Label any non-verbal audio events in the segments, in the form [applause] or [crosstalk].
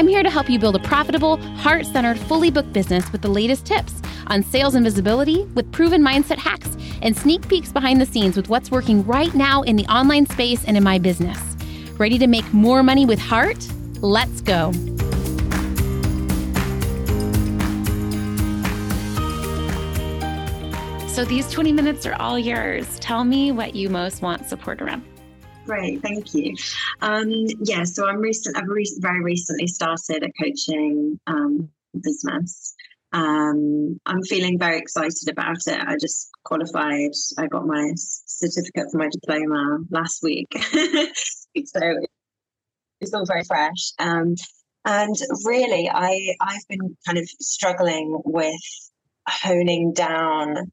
I'm here to help you build a profitable, heart centered, fully booked business with the latest tips on sales and visibility, with proven mindset hacks, and sneak peeks behind the scenes with what's working right now in the online space and in my business. Ready to make more money with heart? Let's go. So, these 20 minutes are all yours. Tell me what you most want support around. Great, thank you. Um, yeah, so I'm recent. I've re- very recently started a coaching um, business. Um, I'm feeling very excited about it. I just qualified. I got my certificate for my diploma last week, [laughs] so it's all very fresh. Um, and really, I I've been kind of struggling with honing down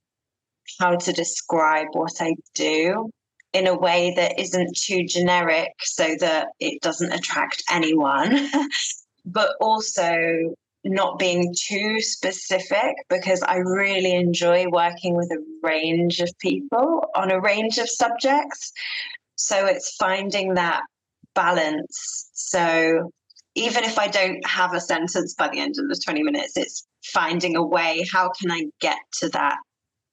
how to describe what I do in a way that isn't too generic so that it doesn't attract anyone, [laughs] but also not being too specific because I really enjoy working with a range of people on a range of subjects. So it's finding that balance. So even if I don't have a sentence by the end of the 20 minutes, it's finding a way how can I get to that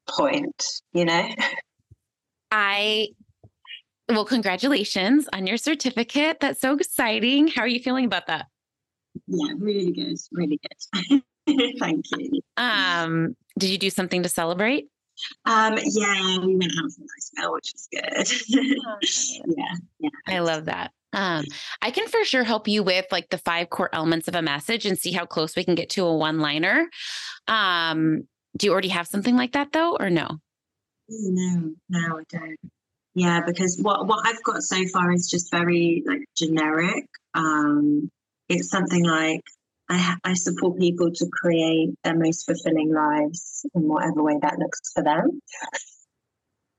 point, you know? I well, congratulations on your certificate. That's so exciting. How are you feeling about that? Yeah, really good. Really good. [laughs] Thank you. Um, did you do something to celebrate? Um, yeah, we went out for a nice meal, which was good. [laughs] yeah, yeah. I love that. Um, I can for sure help you with like the five core elements of a message and see how close we can get to a one liner. Um, do you already have something like that though, or no? No, no, I don't. Yeah, because what what I've got so far is just very like generic. Um, it's something like I I support people to create their most fulfilling lives in whatever way that looks for them.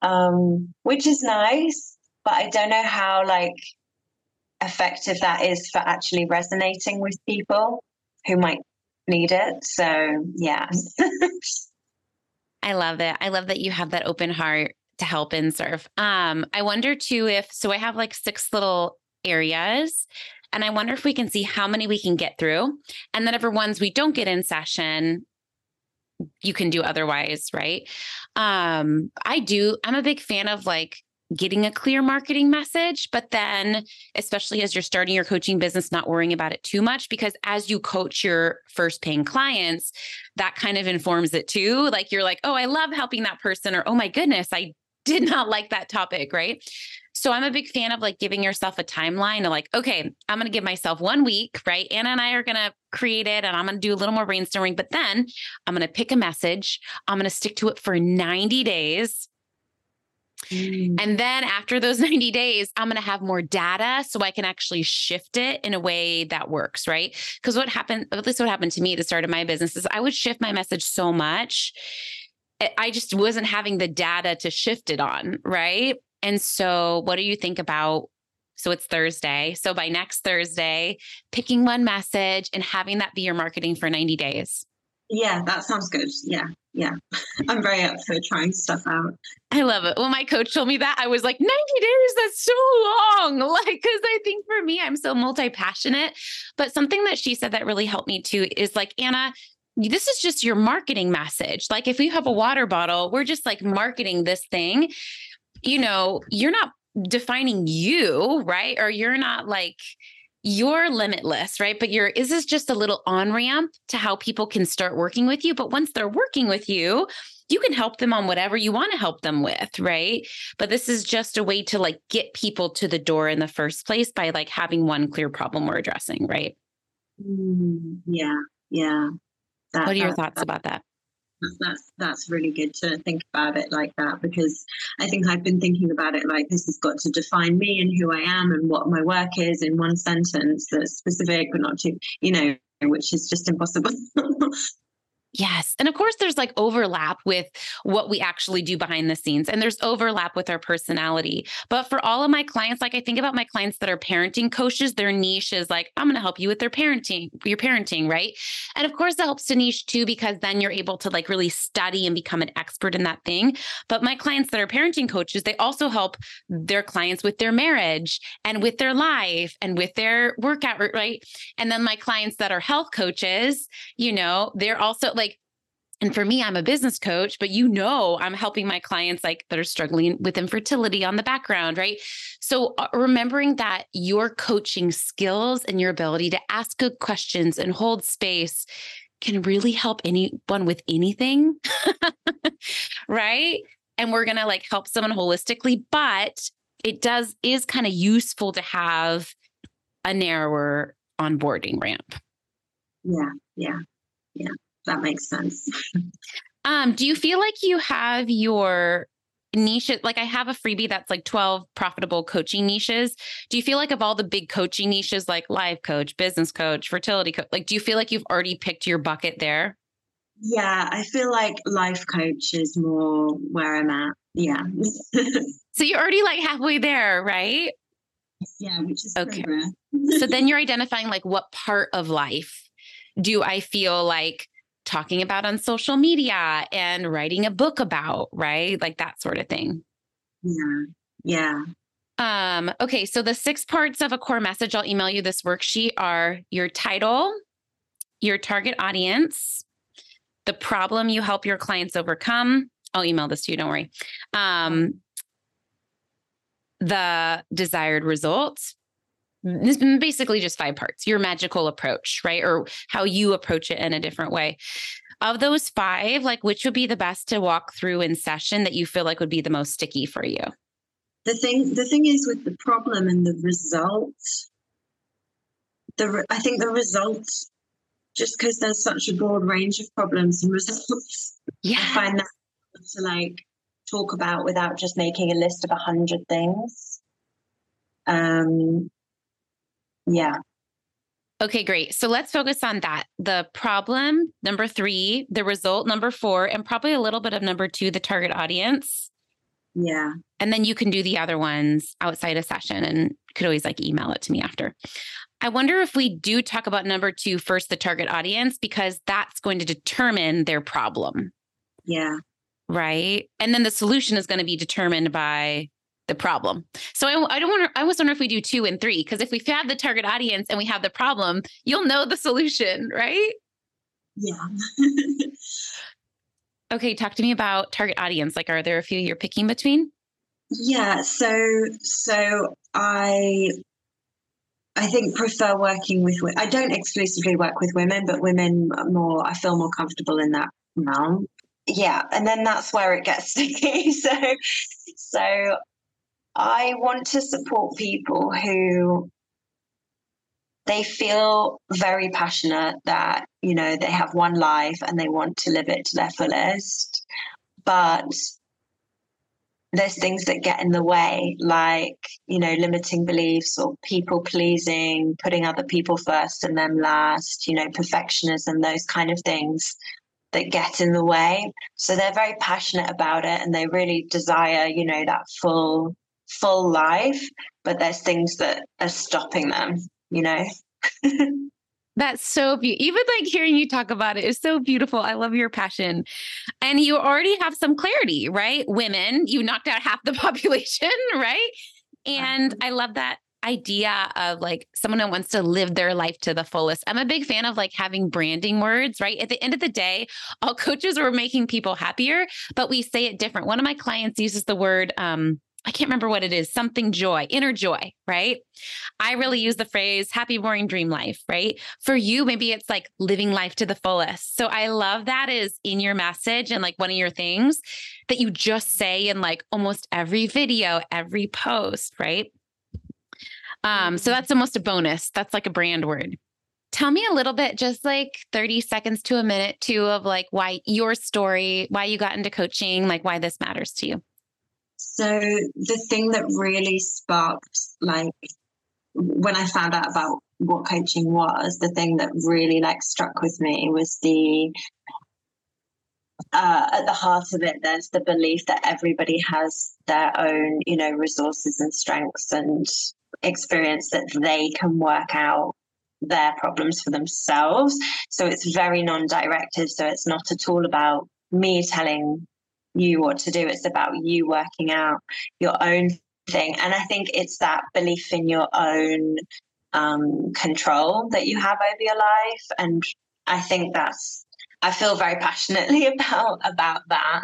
Um, which is nice, but I don't know how like effective that is for actually resonating with people who might need it. So yeah. [laughs] I love it. I love that you have that open heart to help and serve. Um, I wonder too if so I have like six little areas and I wonder if we can see how many we can get through. And then if ones we don't get in session, you can do otherwise, right? Um, I do, I'm a big fan of like getting a clear marketing message, but then, especially as you're starting your coaching business, not worrying about it too much because as you coach your first paying clients, that kind of informs it too. Like you're like, oh, I love helping that person, or oh my goodness, I did not like that topic, right? So I'm a big fan of like giving yourself a timeline of like, okay, I'm going to give myself one week, right? Anna and I are going to create it and I'm going to do a little more brainstorming, but then I'm going to pick a message. I'm going to stick to it for 90 days. Mm. And then after those [laughs] 90 days, I'm going to have more data so I can actually shift it in a way that works, right? Because what happened, at least what happened to me at the start of my business is I would shift my message so much I just wasn't having the data to shift it on. Right. And so, what do you think about? So it's Thursday. So by next Thursday, picking one message and having that be your marketing for 90 days. Yeah, that sounds good. Yeah. Yeah. [laughs] I'm very up for trying stuff out. I love it. Well, my coach told me that I was like, 90 days, that's so long. [laughs] Like, because I think for me, I'm so multi passionate. But something that she said that really helped me too is like, Anna, this is just your marketing message. Like if you have a water bottle, we're just like marketing this thing. You know, you're not defining you, right? Or you're not like you're limitless, right? But you're is this just a little on ramp to how people can start working with you? But once they're working with you, you can help them on whatever you want to help them with, right? But this is just a way to like get people to the door in the first place by like having one clear problem we're addressing, right? Mm, yeah, yeah. That, what are your that, thoughts that, about that? That's that's really good to think about it like that because I think I've been thinking about it like this has got to define me and who I am and what my work is in one sentence that's specific but not too, you know, which is just impossible. [laughs] Yes. And of course, there's like overlap with what we actually do behind the scenes, and there's overlap with our personality. But for all of my clients, like I think about my clients that are parenting coaches, their niche is like, I'm going to help you with their parenting, your parenting, right? And of course, that helps to niche too, because then you're able to like really study and become an expert in that thing. But my clients that are parenting coaches, they also help their clients with their marriage and with their life and with their workout, right? And then my clients that are health coaches, you know, they're also like, and for me, I'm a business coach, but you know, I'm helping my clients like that are struggling with infertility on the background, right? So uh, remembering that your coaching skills and your ability to ask good questions and hold space can really help anyone with anything, [laughs] right? And we're going to like help someone holistically, but it does is kind of useful to have a narrower onboarding ramp. Yeah, yeah, yeah that makes sense. um, do you feel like you have your niche like i have a freebie that's like 12 profitable coaching niches. Do you feel like of all the big coaching niches like life coach business coach fertility coach like do you feel like you've already picked your bucket there? Yeah i feel like life coach is more where i'm at. Yeah. [laughs] So you're already like halfway there right? Yeah which is okay. so then [laughs] you're identifying like what part of life do i feel like talking about on social media and writing a book about, right? Like that sort of thing. Yeah. Yeah. Um, okay, so the six parts of a core message, I'll email you this worksheet are your title, your target audience, the problem you help your clients overcome. I'll email this to you, don't worry. Um, the desired results, this basically just five parts your magical approach right or how you approach it in a different way. Of those five like which would be the best to walk through in session that you feel like would be the most sticky for you? The thing the thing is with the problem and the result the i think the results just because there's such a broad range of problems and results yeah. i find that to like talk about without just making a list of a hundred things. Um yeah. Okay, great. So let's focus on that. The problem, number three, the result, number four, and probably a little bit of number two, the target audience. Yeah. And then you can do the other ones outside a session and could always like email it to me after. I wonder if we do talk about number two first, the target audience, because that's going to determine their problem. Yeah. Right. And then the solution is going to be determined by the problem. So I, I don't want to, I was wondering if we do two and three, because if we have the target audience and we have the problem, you'll know the solution, right? Yeah. [laughs] okay. Talk to me about target audience. Like, are there a few you're picking between? Yeah. So, so I, I think prefer working with, I don't exclusively work with women, but women more, I feel more comfortable in that realm yeah and then that's where it gets [laughs] sticky so so I want to support people who they feel very passionate that, you know, they have one life and they want to live it to their fullest. But there's things that get in the way, like, you know, limiting beliefs or people pleasing, putting other people first and them last, you know, perfectionism, those kind of things that get in the way. So they're very passionate about it and they really desire, you know, that full full life, but there's things that are stopping them, you know? [laughs] That's so beautiful. Even like hearing you talk about it is so beautiful. I love your passion. And you already have some clarity, right? Women, you knocked out half the [laughs] population, right? And I love that idea of like someone who wants to live their life to the fullest. I'm a big fan of like having branding words, right? At the end of the day, all coaches are making people happier, but we say it different. One of my clients uses the word um I can't remember what it is, something joy, inner joy, right? I really use the phrase happy, boring dream life, right? For you, maybe it's like living life to the fullest. So I love that is in your message and like one of your things that you just say in like almost every video, every post, right? Um, so mm-hmm. that's almost a bonus. That's like a brand word. Tell me a little bit, just like 30 seconds to a minute, too, of like why your story, why you got into coaching, like why this matters to you. So the thing that really sparked, like when I found out about what coaching was, the thing that really like struck with me was the uh, at the heart of it, there's the belief that everybody has their own, you know, resources and strengths and experience that they can work out their problems for themselves. So it's very non directive. So it's not at all about me telling you what to do. It's about you working out your own thing. And I think it's that belief in your own um, control that you have over your life. And I think that's, I feel very passionately [laughs] about about that.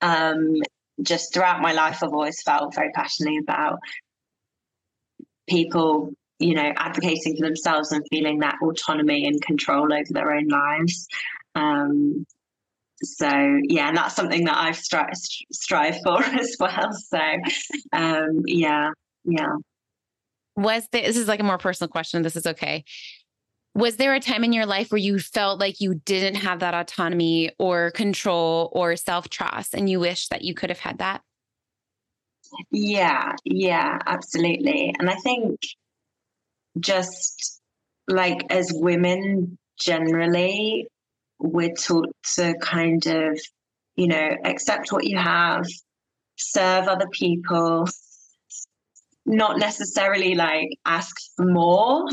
Um, just throughout my life, I've always felt very passionately about people you know advocating for themselves and feeling that autonomy and control over their own lives um, so yeah and that's something that i've stri- strive for [laughs] as well. So um, yeah yeah. Was there, this is like a more personal question this is okay. Was there a time in your life where you felt like you didn't have that autonomy or control or self-trust and you wish that you could have had that? Yeah yeah absolutely. And i think just like as women generally, we're taught to kind of, you know, accept what you have, serve other people, not necessarily like ask for more.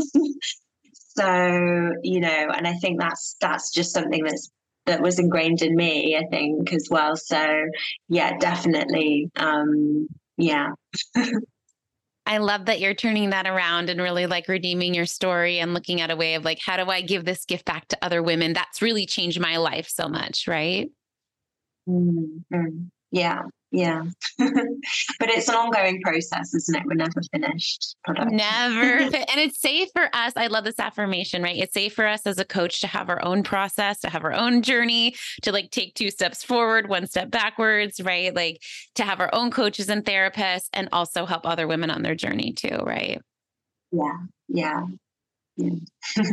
[laughs] so, you know, and I think that's that's just something that's that was ingrained in me, I think, as well. So yeah, definitely. Um, yeah. [laughs] I love that you're turning that around and really like redeeming your story and looking at a way of like, how do I give this gift back to other women? That's really changed my life so much, right? Mm-hmm. Yeah. Yeah. [laughs] but it's an ongoing process, isn't it? We're never finished product. Never. [laughs] and it's safe for us. I love this affirmation, right? It's safe for us as a coach to have our own process, to have our own journey, to like take two steps forward, one step backwards, right? Like to have our own coaches and therapists and also help other women on their journey too, right? Yeah. Yeah. Yeah. [laughs]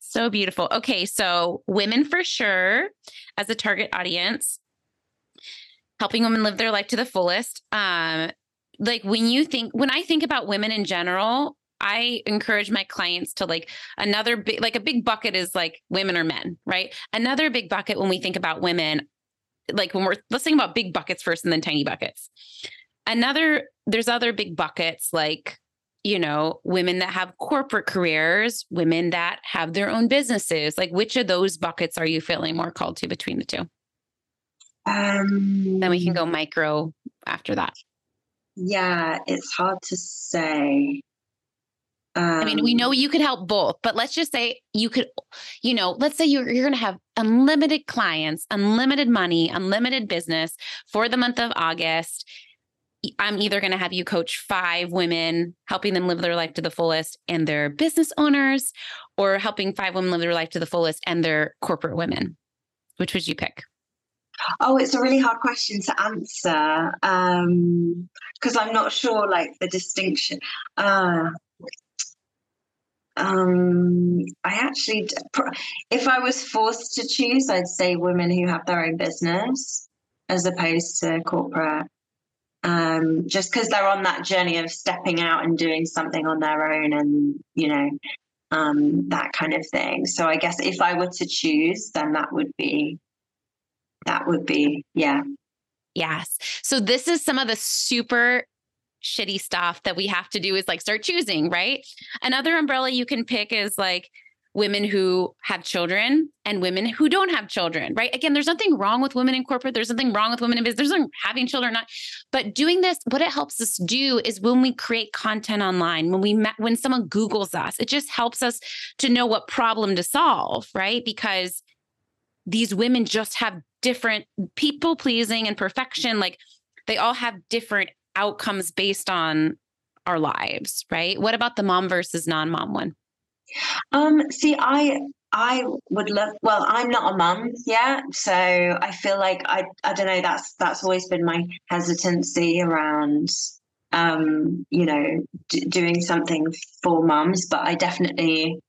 so beautiful. Okay. So, women for sure as a target audience helping women live their life to the fullest. Um, like when you think, when I think about women in general, I encourage my clients to like another big, like a big bucket is like women or men, right? Another big bucket when we think about women, like when we're let's think about big buckets first and then tiny buckets. Another, there's other big buckets like, you know, women that have corporate careers, women that have their own businesses. Like, which of those buckets are you feeling more called to between the two? Um, then we can go micro after that. Yeah, it's hard to say. Um, I mean, we know um you could help both, but let's just say you could, you know, let's say you're, you're going to have unlimited clients, unlimited money, unlimited business for the month of August. I'm either going to have you coach five women, helping them live their life to the fullest and they're business owners, or helping five women live their life to the fullest and they're corporate women. Which would you pick? Oh, it's a really hard question to answer because um, I'm not sure, like the distinction. Uh, um, I actually, if I was forced to choose, I'd say women who have their own business as opposed to corporate. Um, just because they're on that journey of stepping out and doing something on their own, and you know, um, that kind of thing. So I guess if I were to choose, then that would be that would be, yeah. Yes. So this is some of the super shitty stuff that we have to do is like start choosing, right? Another umbrella you can pick is like women who have children and women who don't have children, right? Again, there's nothing wrong with women in corporate. There's nothing wrong with women in business. There's having children or not. But doing this, what it helps us do is when we create content online, when we met, when someone Googles us, it just helps us to know what problem to solve, right? Because these women just have different people pleasing and perfection. Like they all have different outcomes based on our lives, right? What about the mom versus non-mom one? Um, see, I I would love. Well, I'm not a mum yet, so I feel like I I don't know. That's that's always been my hesitancy around, um, you know, d- doing something for mums. But I definitely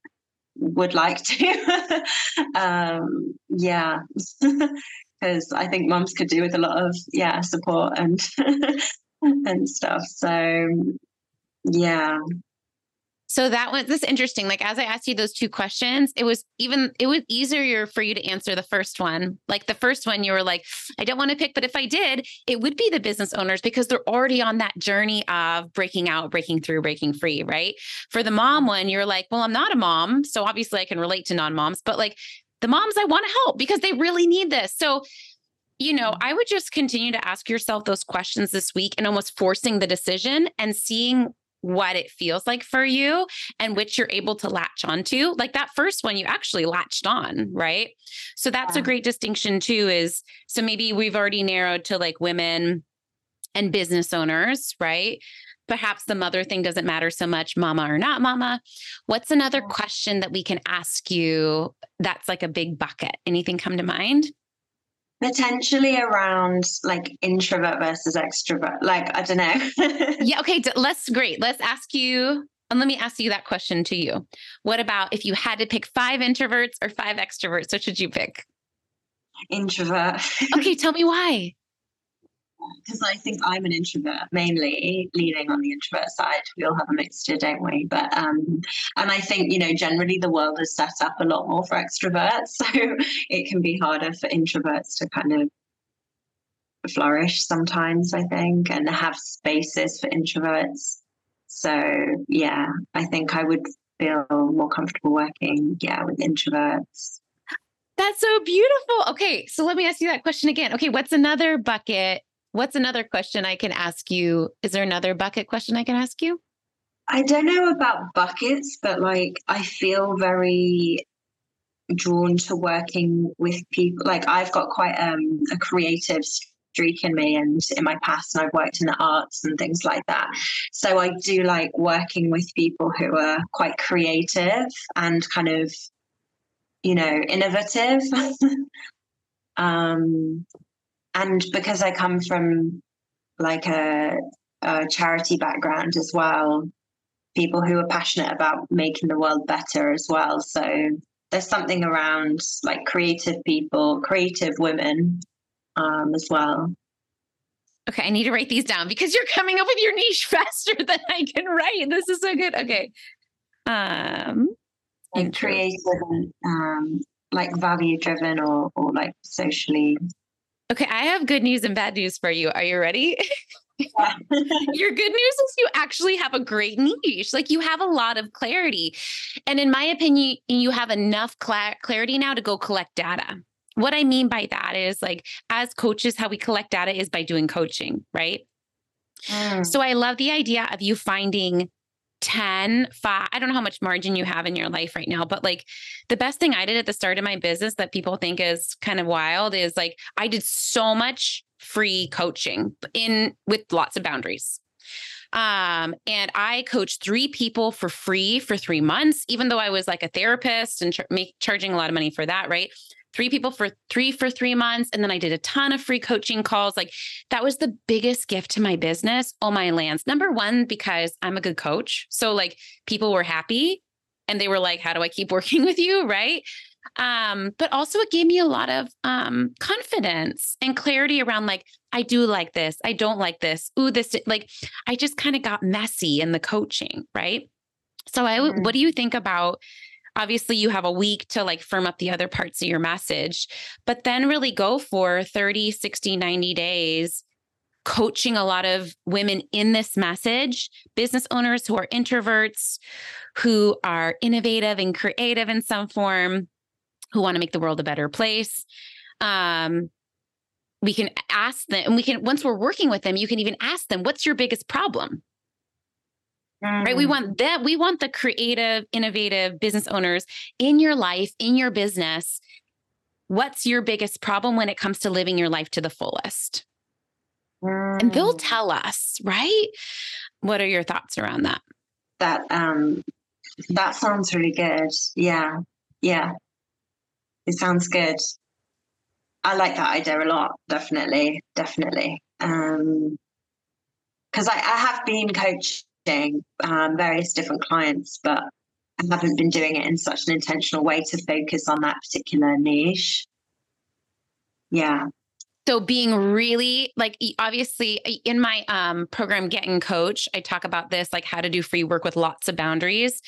would like to. [laughs] um, yeah, [laughs] because I think mums could do with a lot of yeah support and [laughs] and stuff. So yeah. So that was this interesting. Like as I asked you those two questions, it was even it was easier for you to answer the first one. Like the first one, you were like, I don't want to pick, but if I did, it would be the business owners because they're already on that journey of breaking out, breaking through, breaking free, right? For the mom one, you're like, well, I'm not a mom, so obviously I can relate to non-moms, but like the moms I want to help because they really need this. So you know, mm. I would just continue to ask yourself those questions this week and almost forcing the decision and seeing what it feels like for you and which you're able to latch onto. Like that first one, you actually latched on, right? So that's yeah. a great distinction too. Is so maybe we've already narrowed to like women and business owners, right? Perhaps the mother thing doesn't matter so much, mama or not mama. What's another question that we can ask you that's like a big bucket? Anything come to mind? potentially around like introvert versus extrovert like i don't know [laughs] yeah okay let's great let's ask you and let me ask you that question to you what about if you had to pick five introverts or five extroverts what should you pick introvert [laughs] okay tell me why because I think I'm an introvert, mainly leaning on the introvert side. We all have a mixture, don't we? But um, and I think you know generally the world is set up a lot more for extroverts, [laughs] so it can be harder for introverts to kind of flourish sometimes. I think and have spaces for introverts. So yeah, I think I would feel more comfortable working, yeah, with introverts. That's so beautiful. Okay, so let me ask you that question again. Okay, what's another bucket What's another question I can ask you? Is there another bucket question I can ask you? I don't know about buckets, but like I feel very drawn to working with people. Like I've got quite um, a creative streak in me and in my past and I've worked in the arts and things like that. So I do like working with people who are quite creative and kind of, you know, innovative. [laughs] um and because I come from like a, a charity background as well, people who are passionate about making the world better as well. So there's something around like creative people, creative women um, as well. Okay, I need to write these down because you're coming up with your niche [laughs] faster than I can write. This is so good. Okay. Um and creative and um like value driven or or like socially Okay, I have good news and bad news for you. Are you ready? Yeah. [laughs] Your good news is you actually have a great niche. Like you have a lot of clarity. And in my opinion, you have enough cl- clarity now to go collect data. What I mean by that is like as coaches, how we collect data is by doing coaching, right? Mm. So I love the idea of you finding 10, 5, I don't know how much margin you have in your life right now, but like the best thing I did at the start of my business that people think is kind of wild is like I did so much free coaching in with lots of boundaries. Um, and I coached three people for free for three months, even though I was like a therapist and make, charging a lot of money for that, right? Three people for three for three months. And then I did a ton of free coaching calls. Like that was the biggest gift to my business. Oh, my lands. Number one, because I'm a good coach. So like people were happy and they were like, how do I keep [laughs] working with you? Right. Um, but also it gave me a lot of um confidence and clarity around like, I do like this, I don't like this. Ooh, this like I just kind of got messy in the coaching, right? So I mm-hmm. what do you think about obviously you have a week to like firm up the other parts of your message, but then really go for 30, 60, 90 days coaching a lot of women in this message, business owners who are introverts, who are innovative and creative in some form, who want to make the world a better place. Um, we can ask them, and we can, once we're working with them, you can even ask them, what's your biggest problem? Mm. Right. We mm. want that. We want the creative, innovative business owners in your life, in your business. What's your biggest problem when it comes to living your life to the fullest? Mm. And they'll mm. tell us, right? What are your thoughts around that? That um that sounds really good. Yeah. Yeah. It sounds good. I like that idea a lot. Definitely. Definitely. Um because I, I have been coached um, various different clients, but I haven't been doing it in such an intentional way to focus on that particular niche. Yeah. So being really like obviously in my um program Getting Coach, I talk about this like how to do free work with lots of boundaries.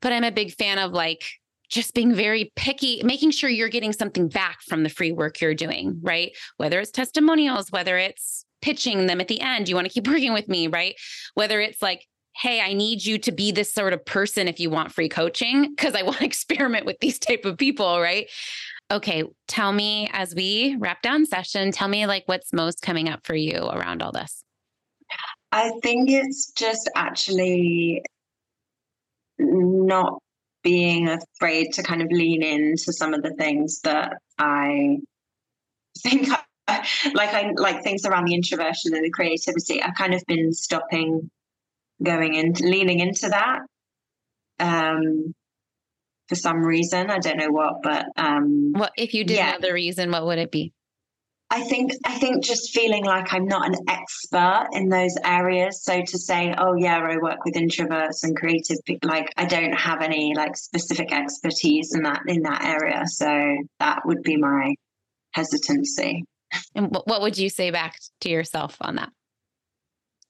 But I'm a big fan of like just being very picky, making sure you're getting something back from the free work you're doing, right? Whether it's testimonials, whether it's pitching them at the end, you want to keep [laughs] working with me, right? Whether it's like, hey, I need you to be this sort of person if you want free coaching, because I [laughs] want to experiment with these type of people, right? Okay, tell me as we wrap down session, tell me like what's most coming up for you around all this. I think it's just actually not being afraid to kind of lean into some of the things that I [laughs] think [laughs] like I like things around the introversion and the creativity. I've kind of been stopping going into leaning into that um for some reason. I don't know what, but um What if you did yeah. know the reason, what would it be? I think I think just feeling like I'm not an expert in those areas. So to say, oh yeah, I work with introverts and creative, like I don't have any like specific expertise in that in that area. So that would be my hesitancy. And what would you say back to yourself on that?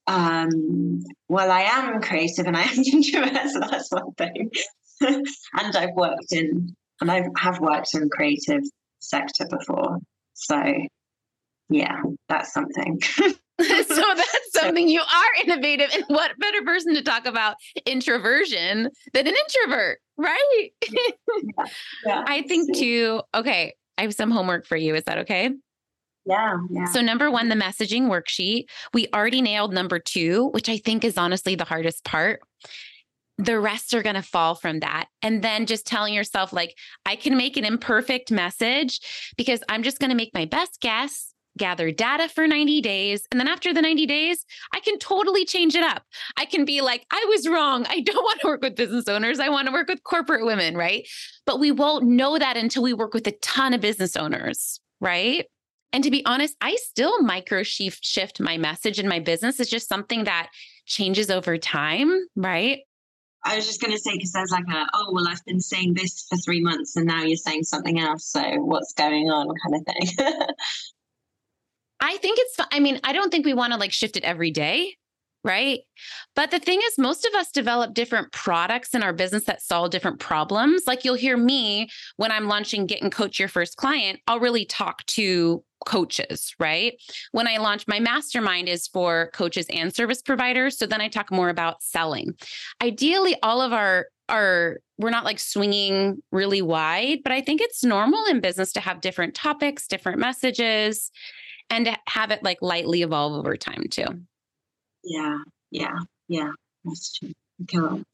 Um, well, I am creative and I am [laughs] introvert, so that's one thing. [laughs] and I've worked in and I have worked in creative sector before. So yeah, that's something. [laughs] so that's something you are innovative. And what better person to talk about introversion than an introvert, right? yeah, yeah. I think too, okay, I have some homework for you. Is that okay? Yeah, yeah. So, number one, the messaging worksheet. We already nailed number two, which I think is honestly the hardest part the rest are going to fall from that. And then just telling yourself, like, I can make an imperfect message because I'm just going to make my best guess gather data for 90 days. And then after the 90 days, I can totally change it up. I can be like, I was wrong. I don't [laughs] want to work with business owners. I want to work with corporate women, right? But we won't know that until we work with a ton of business owners, right? And to be honest, I still micro shift my message in my business. It's just something that changes over time, right? I was just going to say because there's like a oh well I've been saying this for three months and now you're saying something else so what's going on kind of thing. [laughs] I think it's, I mean, I don't think we want to like shift it every day. Right. But the thing is, most of us develop different products in our business that solve different problems. Like you'll hear me when I'm launching Get and Coach Your First Client, I'll really talk to coaches, right? When I launch my mastermind is for coaches and service providers. So then I talk more about selling. Ideally, all of our are we're not like swinging really wide, but I think it's normal in business to have different topics, different messages and to have it like lightly evolve over time too. Yeah, yeah, yeah. That's true. [laughs]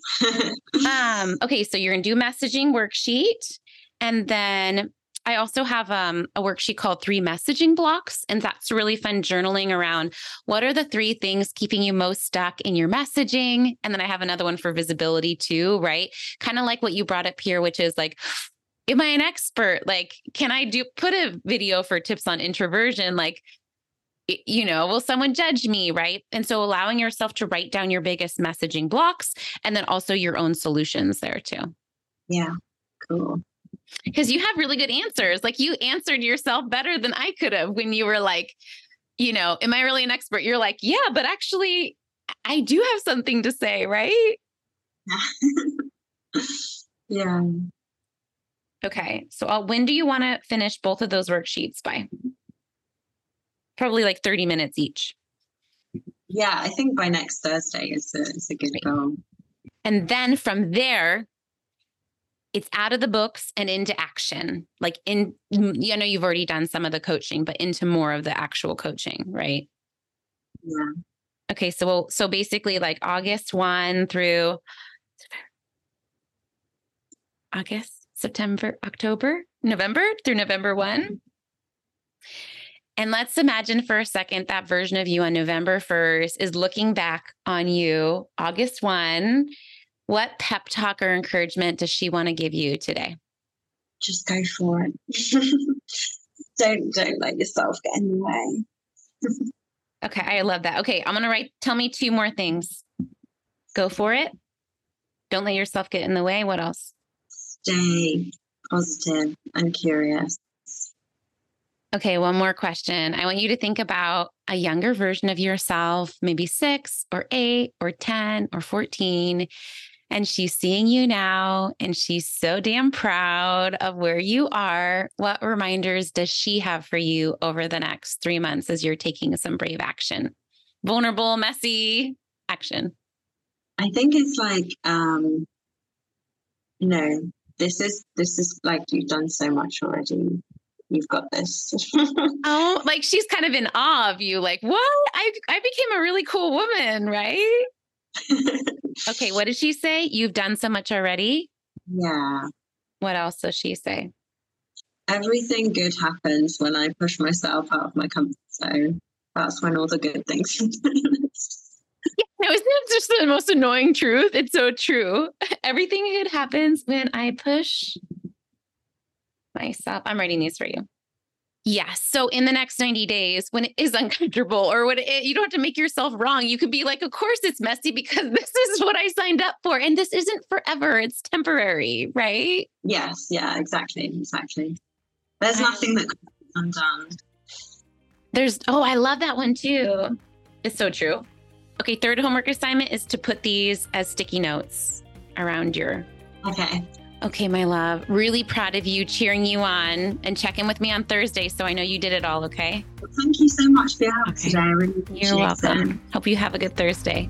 um, okay, so you're gonna do messaging worksheet, and then I also have um, a worksheet called Three Messaging Blocks. And that's really fun journaling around what are the three things keeping you most stuck in your messaging. And then I have another one for visibility too, right? Kind of like what you brought up here, which is like, am I an expert? Like, can I do put a video for tips on introversion? Like, you know, will someone judge me? Right. And so allowing yourself to write down your biggest messaging blocks and then also your own solutions there too. Yeah. Cool. Because you have really good answers. Like you answered yourself better than I could have when you were like, you know, am I really an expert? You're like, yeah, but actually, I do have something to say, right? [laughs] yeah. Okay. So uh, when do you want to finish both of those worksheets by? Probably like 30 minutes each. Yeah, I think by next Thursday is a, is a good goal. And then from there, it's out of the books and into action. Like in, you know, you've already done some of the coaching, but into more of the actual coaching, right? Yeah. Okay. So, we'll, so basically like August 1 through August, September, October, November through November 1. And let's imagine for a second that version of you on November 1st is looking back on you August 1. What pep talk or encouragement does she want to give you today? Just go for it. [laughs] don't don't let yourself get in the way. [laughs] okay, I love that. Okay, I'm going to write tell me two more things. Go for it. Don't let yourself get in the way. What else? stay positive and curious. Okay, one more question. I want you to think about a younger version of yourself, maybe six or eight or 10 or 14. And she's seeing you now and she's so damn proud of where you are. What reminders does she have for you over the next three months as you're taking some brave action? Vulnerable, messy action. I think it's like, um, you know, this is this is like you've done so much already you've got this. oh, [laughs] like she's kind of in awe of you. Like, what? I I became a really cool woman, right? okay, what did she say? You've done so much already? Yeah. What else does she say? Everything good happens when I push myself out of my comfort zone. That's when all the good things happen. [laughs] yeah, no, isn't it just the most annoying truth? It's so true. [laughs] Everything good happens when I push myself. I'm writing these for you. Yes. So in the next 90 days, when it is [laughs] uncomfortable or when it, you don't have to make yourself wrong, you could be like, of course it's messy because [laughs] this is what I signed up for. And this isn't forever, it's temporary, right? Yes. Yeah, exactly. Exactly. There's nothing that can be undone. There's, oh, I love that one too. It's so true. Okay. Third homework assignment is to put these as sticky notes around your. Okay. Okay, my love. Really proud of you, cheering you on, and check in with me on Thursday so I know you did it all, okay? Well, thank you so much for your help okay. today. I really You're welcome. It. Hope you have a good Thursday.